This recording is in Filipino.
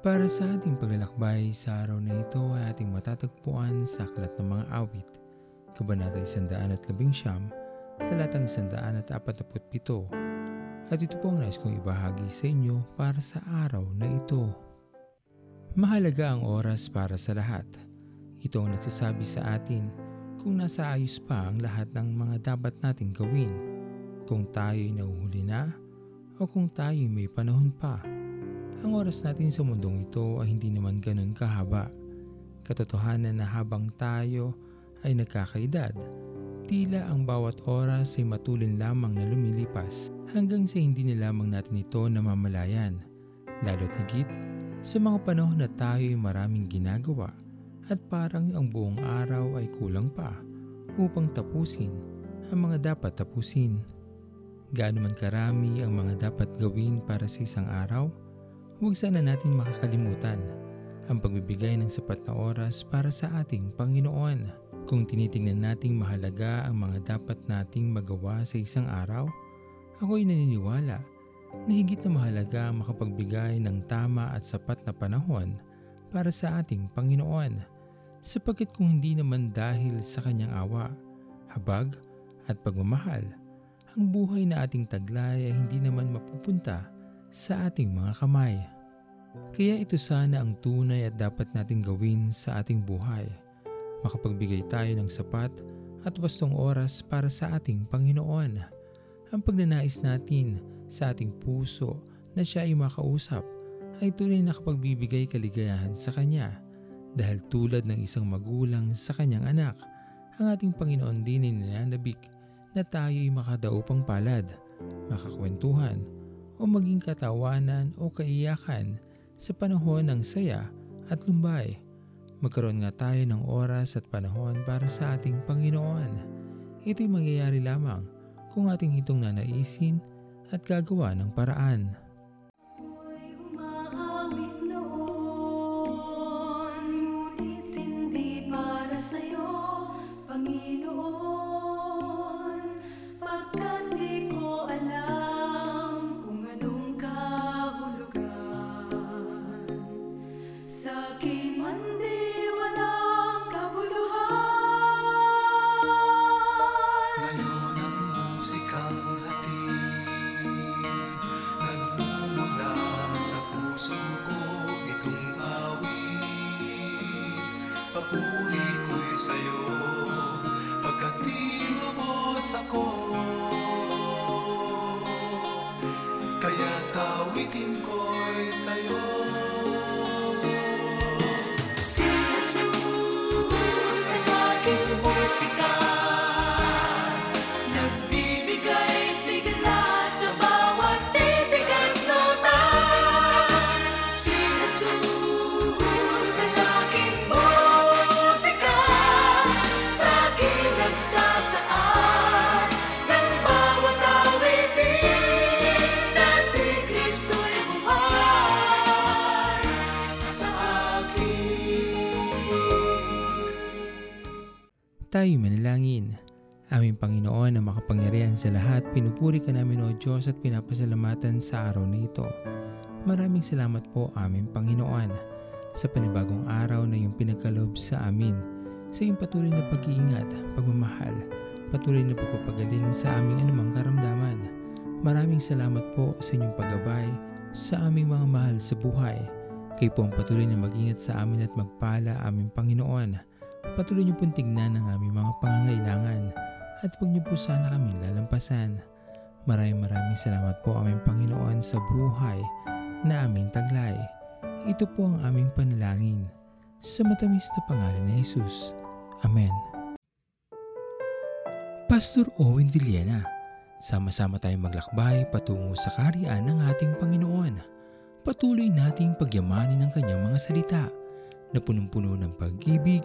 Para sa ating paglalakbay sa araw na ito ay ating matatagpuan sa Aklat ng Mga Awit, Kabanata 119, Talatang 147. At ito po ang nais kong ibahagi sa inyo para sa araw na ito. Mahalaga ang oras para sa lahat. Ito ang nagsasabi sa atin kung nasa ayos pa ang lahat ng mga dapat nating gawin, kung tayo'y nauhuli na o kung tayo'y may panahon pa. Ang oras natin sa mundong ito ay hindi naman ganun kahaba. Katotohanan na habang tayo ay nagkakaedad, tila ang bawat oras ay matulin lamang na lumilipas hanggang sa hindi na lamang natin ito namamalayan. Lalo't higit sa mga panahon na tayo ay maraming ginagawa at parang ang buong araw ay kulang pa upang tapusin ang mga dapat tapusin. Gaano man karami ang mga dapat gawin para sa isang araw, Huwag sana natin makakalimutan ang pagbibigay ng sapat na oras para sa ating Panginoon. Kung tinitingnan nating mahalaga ang mga dapat nating magawa sa isang araw, ako'y naniniwala na higit na mahalaga ang makapagbigay ng tama at sapat na panahon para sa ating Panginoon. Sapagkat kung hindi naman dahil sa kanyang awa, habag at pagmamahal, ang buhay na ating taglay ay hindi naman mapupunta sa ating mga kamay. Kaya ito sana ang tunay at dapat nating gawin sa ating buhay. Makapagbigay tayo ng sapat at wastong oras para sa ating Panginoon. Ang pagnanais natin sa ating puso na siya ay makausap ay tunay na kapagbibigay kaligayahan sa Kanya dahil tulad ng isang magulang sa kanyang anak, ang ating Panginoon din ay ninanabik na tayo ay makadaupang palad, makakwentuhan, o maging katawanan o kaiyakan sa panahon ng saya at lumbay. Magkaroon nga tayo ng oras at panahon para sa ating Panginoon. Ito'y mangyayari lamang kung ating itong nanaisin at gagawa ng paraan. Noon, para sa'yo, Panginoon. Tinubos ako Tayo manalangin. Aming Panginoon na makapangyarihan sa lahat, pinupuri ka namin o Diyos at pinapasalamatan sa araw na ito. Maraming salamat po aming Panginoon sa panibagong araw na iyong pinagkaloob sa amin, sa iyong patuloy na pag-iingat, pagmamahal, patuloy na pagpapagaling sa aming anumang karamdaman. Maraming salamat po sa inyong paggabay sa aming mga mahal sa buhay. Kayo po ang patuloy na mag-ingat sa amin at magpala aming Panginoon. Patuloy niyo pong tignan ang aming mga pangangailangan at huwag niyo po sana kami lalampasan. Maraming maraming salamat po aming Panginoon sa buhay na aming taglay. Ito po ang aming panalangin. Sa matamis na pangalan ni Jesus. Amen. Pastor Owen Villena, sama-sama tayong maglakbay patungo sa kariyan ng ating Panginoon. Patuloy nating pagyamanin ang kanyang mga salita na punong-puno ng pag-ibig